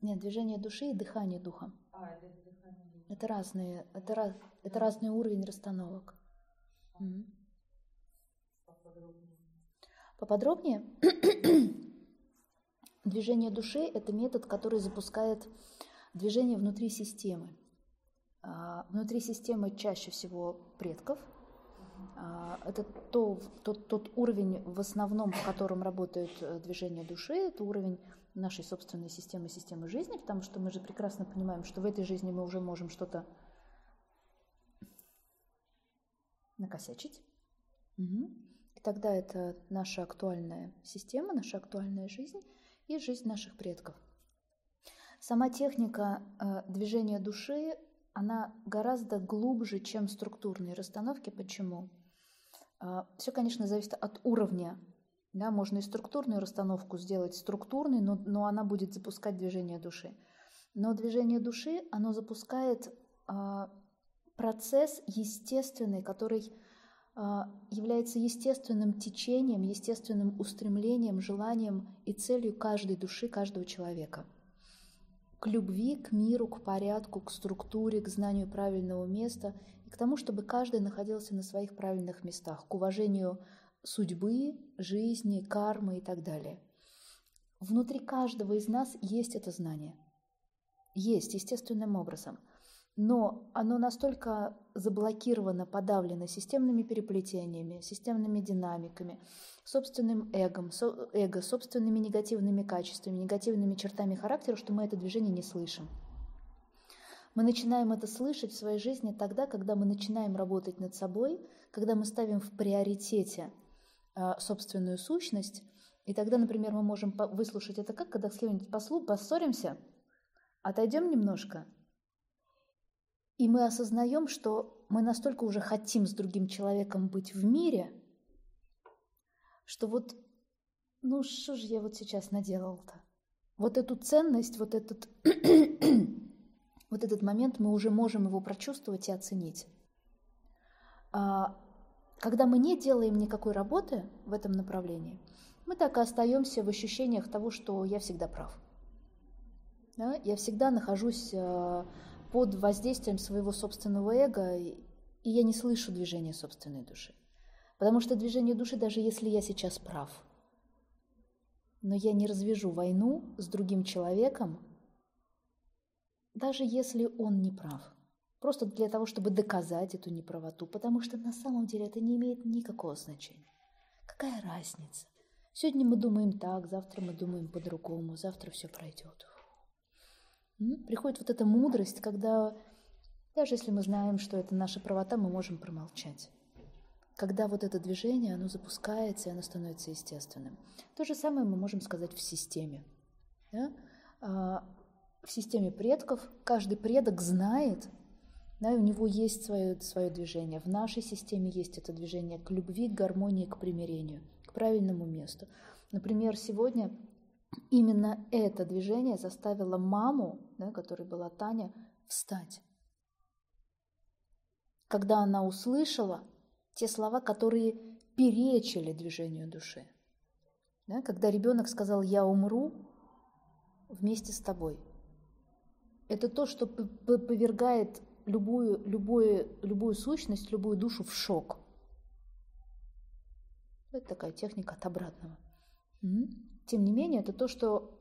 Нет, движение души и дыхание духа. А, это дыхание. духа. Это разные, это, раз, это разный уровень расстановок. Мгм. Поподробнее. Поподробнее. Движение души – это метод, который запускает движение внутри системы. А, Внутри системы чаще всего предков. А, Это то, тот, тот уровень, в основном, в котором работает э, движение души, это уровень нашей собственной системы, системы жизни, потому что мы же прекрасно понимаем, что в этой жизни мы уже можем что-то накосячить. Мгм. И тогда это наша актуальная система, наша актуальная жизнь и жизнь наших предков. Сама техника э, движения души, она гораздо глубже, чем структурные расстановки. Почему? Все, конечно, зависит от уровня. Да, можно и структурную расстановку сделать структурной, но, но она будет запускать движение души. Но движение души, оно запускает а, процесс естественный, который а, является естественным течением, естественным устремлением, желанием и целью каждой души, каждого человека. К любви, к миру, к порядку, к структуре, к знанию правильного места и к тому, чтобы каждый находился на своих правильных местах, к уважению судьбы, жизни, кармы и так далее. Внутри каждого из нас есть это знание. Есть, естественным образом. Но оно настолько заблокировано, подавлено системными переплетениями, системными динамиками, собственным эгом, со- эго, собственными негативными качествами, негативными чертами характера, что мы это движение не слышим. Мы начинаем это слышать в своей жизни тогда, когда мы начинаем работать над собой, когда мы ставим в приоритете собственную сущность, и тогда, например, мы можем выслушать это как, когда с кем-нибудь послу, поссоримся, отойдем немножко, и мы осознаем, что мы настолько уже хотим с другим человеком быть в мире, что вот, ну что же я вот сейчас наделал-то? Вот эту ценность, вот этот, вот этот момент мы уже можем его прочувствовать и оценить. А, когда мы не делаем никакой работы в этом направлении, мы так и остаемся в ощущениях того, что я всегда прав. Да? Я всегда нахожусь а, под воздействием своего собственного эго, и я не слышу движения собственной души. Потому что движение души, даже если я сейчас прав, но я не развяжу войну с другим человеком, даже если он не прав. Просто для того, чтобы доказать эту неправоту, потому что на самом деле это не имеет никакого значения. Какая разница? Сегодня мы думаем так, завтра мы думаем по-другому, завтра все пройдет. Приходит вот эта мудрость, когда даже если мы знаем, что это наша правота, мы можем промолчать. Когда вот это движение, оно запускается, и оно становится естественным. То же самое мы можем сказать в системе. да? А, В системе предков каждый предок знает, да, у него есть свое, свое движение. В нашей системе есть это движение к любви, к гармонии, к примирению, к правильному месту. Например, сегодня именно это движение заставило маму, да, которой была Таня, встать когда она услышала те слова, которые перечили движению души. Да, когда ребенок сказал «я умру вместе с тобой». Это то, что повергает любую, любую, любую сущность, любую душу в шок. Это такая техника от обратного. Тем не менее, это то, что,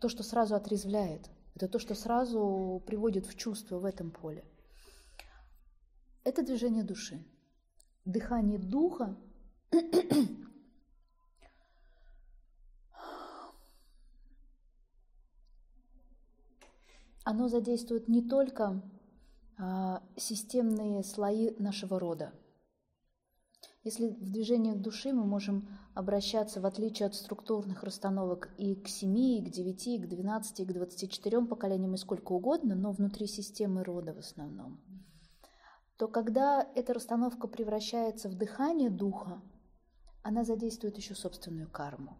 то, что сразу отрезвляет. Это то, что сразу приводит в чувство в этом поле. Это движение души. Дыхание духа оно задействует не только системные слои нашего рода. Если в движениях души мы можем обращаться, в отличие от структурных расстановок, и к 7, и к 9, и к 12, и к 24 поколениям, и сколько угодно, но внутри системы рода в основном, то когда эта расстановка превращается в дыхание духа, она задействует еще собственную карму.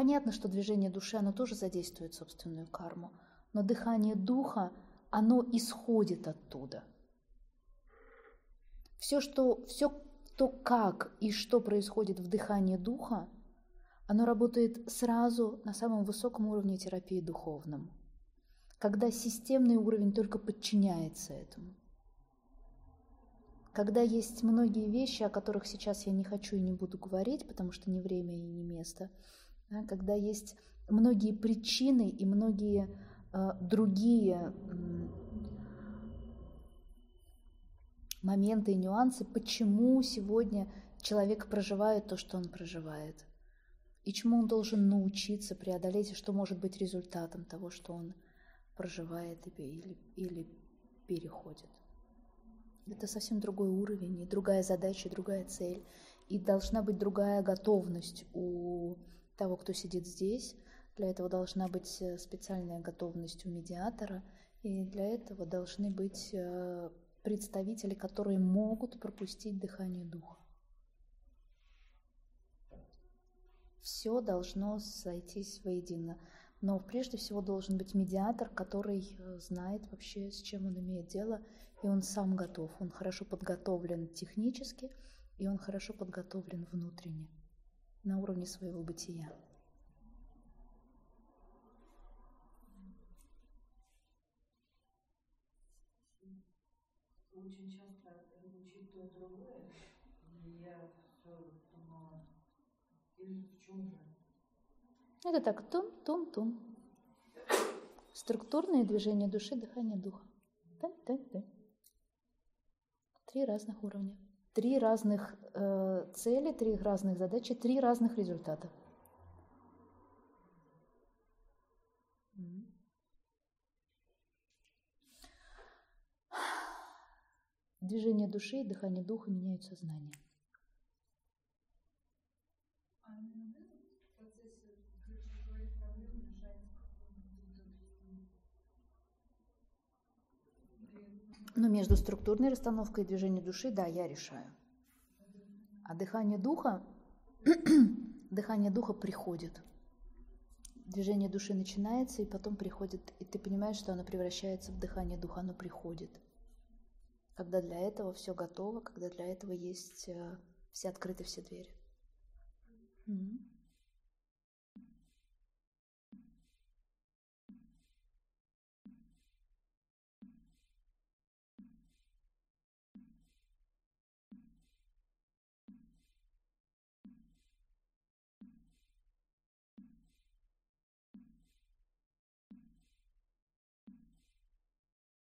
Понятно, что движение души, оно тоже задействует собственную карму, но дыхание духа, оно исходит оттуда. Все, что, все то, как и что происходит в дыхании духа, Оно работает сразу на самом высоком уровне терапии духовном, когда системный уровень только подчиняется этому. Когда есть многие вещи, о которых сейчас я не хочу и не буду говорить, потому что не время и не место, да, когда есть многие причины и многие э, другие моменты и нюансы, почему сегодня человек проживает то, что он проживает, и чему он должен научиться преодолеть, и что может быть результатом того, что он проживает или, или переходит. Это совсем другой уровень, и другая задача, и другая цель. И должна быть другая готовность у того, кто сидит здесь. Для этого должна быть э, специальная готовность у медиатора, и для этого должны быть э, представители, которые могут пропустить дыхание духа. Все должно сойтись воедино. Но прежде всего должен быть медиатор, который э, знает вообще, с чем он имеет дело, и он сам готов. Он хорошо подготовлен технически, и он хорошо подготовлен внутренне, на уровне своего бытия. Очень часто звучит то другое, и я все думала, в чем же? Это так, тун-тун-тун. Структурные движения души, дыхание духа. Да-да-да. Три разных уровня. Три разных э, цели, три разных задачи, три разных результата. Движение души дыхание духа меняют сознание. Но между структурной расстановкой и движением души, да, я решаю. А дыхание духа, дыхание духа приходит. Движение души начинается, и потом приходит, и ты понимаешь, что оно превращается в дыхание духа, оно приходит. Когда для этого все готово, когда для этого есть э, все открыты все двери. Mm-hmm.